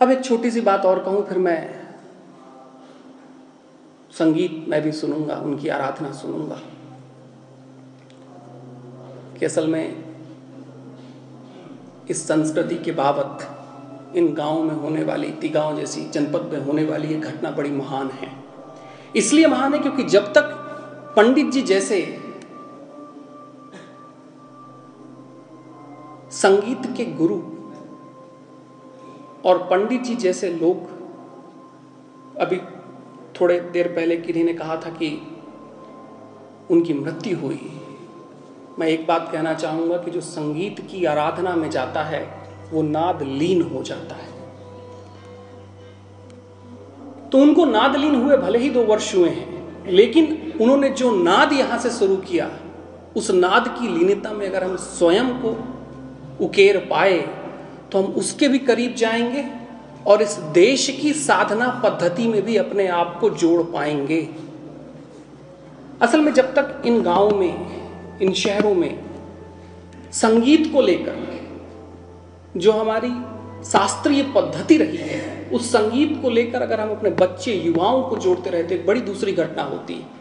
अब एक छोटी सी बात और कहूँ, फिर मैं संगीत मैं भी सुनूँगा, उनकी आराधना सुनूँगा। कि असल में इस संस्कृति के बाबत इन गाँवों में होने वाली, तिगांव जैसी, जनपद में होने वाली ये घटना बड़ी महान है। इसलिए महान है क्योंकि जब तक पंडित जी जैसे संगीत के गुरु और पंडित जी जैसे लोग अभी थोड़े देर पहले किन्हीं ने कहा था कि उनकी मृत्यु हुई। मैं एक बात कहना चाहूँगा कि जो संगीत की आराधना में जाता है, वो नाद लीन हो जाता है। तो उनको नाद लीन हुए भले ही दो वर्ष हुए हैं, लेकिन उन्होंने जो नाद यहाँ से शुरू किया, उस नाद की लीनता में अगर हम स्वयं को उकेर पाए तो हम उसके भी करीब जाएँगे और इस देश की साधना पद्धति में भी अपने आप को जोड़ पाएँगे। असल में जब तक इन गाँवों में, इन शहरों में संगीत को लेकर जो हमारी शास्त्रीय पद्धति रही है, उस संगीत को लेकर अगर हम अपने बच्चे, युवाओं को जोड़ते रहते बड़ी दूसरी घटना होती। है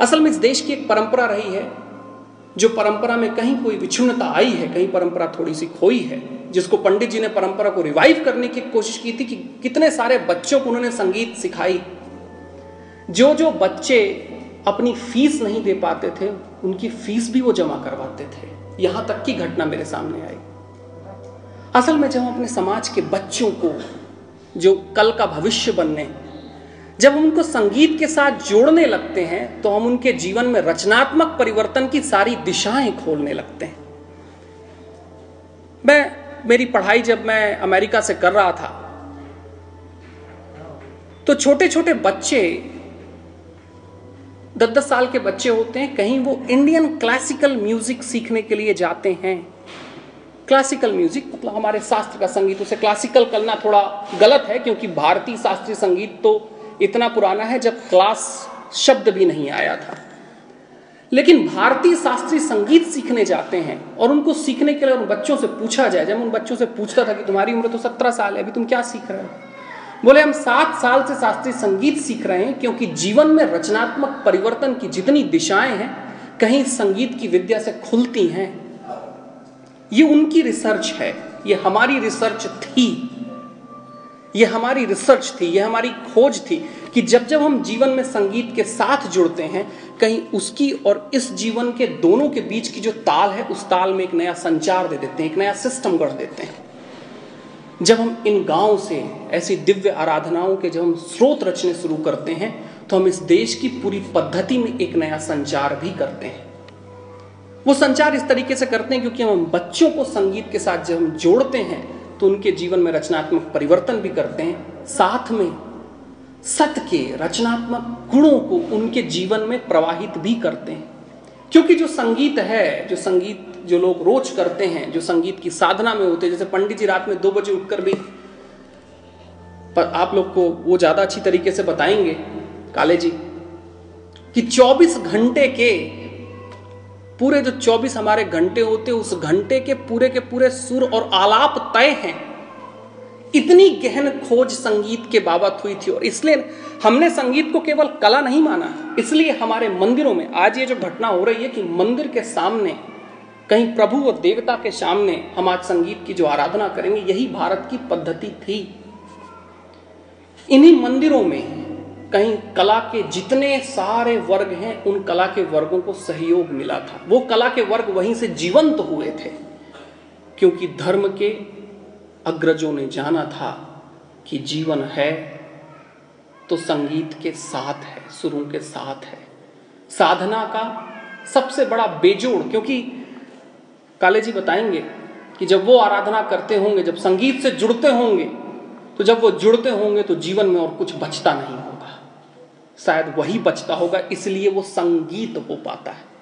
असल में इस देश की एक परंपरा रही है जो परंपरा में कहीं कोई विच्छिन्नता आई है, कहीं परंपरा थोड़ी सी खोई है, जिसको पंडित जी ने परंपरा को रिवाइव करने की कोशिश की थी कि कितने सारे बच्चों को उन्होंने संगीत सिखाई। जो जो बच्चे अपनी फ़ीस नहीं दे पाते थे, उनकी फ़ीस भी वो जमा करवाते थे। यहाँ तक की घटना मेरे सामने आई। असल में जब हम अपने समाज के बच्चों को, जो कल का भविष्य बनने जब हम उनको संगीत के साथ जोड़ने लगते हैं तो हम उनके जीवन में रचनात्मक परिवर्तन की सारी दिशाएँ खोलने लगते हैं। मैं, मेरी पढ़ाई जब मैं अमेरिका से कर रहा था तो छोटे छोटे बच्चे दस दस साल के बच्चे होते हैं, कहीं वो इंडियन क्लासिकल म्यूज़िक सीखने के लिए जाते हैं। क्लासिकल म्यूज़िक मतलब हमारे शास्त्र का संगीत, उसे क्लासिकल करना थोड़ा गलत है, क्योंकि भारतीय शास्त्रीय संगीत तो इतना पुराना है जब क्लास शब्द भी नहीं आया था। लेकिन भारतीय शास्त्रीय संगीत सीखने जाते हैं और उनको सीखने के लिए उन बच्चों से पूछा जाए, जब उन बच्चों से पूछता था कि तुम्हारी उम्र तो सत्रह साल है, अभी तुम क्या सीख रहे हो? बोले, हम सात साल से शास्त्रीय संगीत सीख रहे हैं क्योंकि जीवन में रचनात्मक परिवर्तन की जितनी दिशाएँ हैं, कहीं संगीत की विद्या से खुलती हैं। ये उनकी रिसर्च है, ये हमारी रिसर्च थी। ये हमारी रिसर्च थी, ये हमारी खोज थी कि जब जब हम जीवन में संगीत के साथ जुड़ते हैं, कहीं उसकी और इस जीवन के दोनों के बीच की जो ताल है, उस ताल में एक नया संचार दे देते हैं, एक नया सिस्टम गढ़ देते हैं। जब हम इन गाँव से, ऐसी दिव्य आराधनाओं के जब हम स्रोत रचने शुरू करते हैं तो हम इस देश की पूरी पद्धति में एक नया संचार भी करते हैं। वो संचार इस तरीके से करते हैं क्योंकि हम बच्चों को संगीत के साथ जब हम जोड़ते हैं तो उनके जीवन में रचनात्मक परिवर्तन भी करते हैं। साथ में सत्य के रचनात्मक गुणों को उनके जीवन में प्रवाहित भी करते हैं। क्योंकि जो संगीत है, जो संगीत जो लोग रोज करते हैं, जो संगीत की साधना में होते हैं, जैसे पंडित जी रात में दो बजे उठकर भी, पर आप लोग को वो ज़्यादा अच्छी तरीके से बताएँगे, काले जी, कि 24 घंटे के पूरे जो 24 हमारे घंटे होते उस घंटे के पूरे के पूरे सुर और आलाप तय हैं। इतनी गहन खोज संगीत के बाबत हुई थी और इसलिए हमने संगीत को केवल कला नहीं माना, इसलिए हमारे मंदिरों में आज ये जो घटना हो रही है कि मंदिर के सामने, कहीं प्रभु और देवता के सामने हम आज संगीत की जो आराधना करेंगे, यही भारत की पद्धति थी। इन्हीं मंदिरों में कहीं कला के जितने सारे वर्ग हैं, उन कला के वर्गों को सहयोग मिला था। वो कला के वर्ग वहीं से जीवंत तो हुए थे, क्योंकि धर्म के अग्रजों ने जाना था कि जीवन है तो संगीत के साथ है, सुरों के साथ है। साधना का सबसे बड़ा बेजोड़, क्योंकि काले जी बताएँगे कि जब वो आराधना करते होंगे, जब संगीत से जुड़ते होंगे तो जब वो जुड़ते होंगे तो जीवन में और कुछ बचता नहीं होगा। शायद वही बचता होगा इसलिए वो संगीत हो पाता है।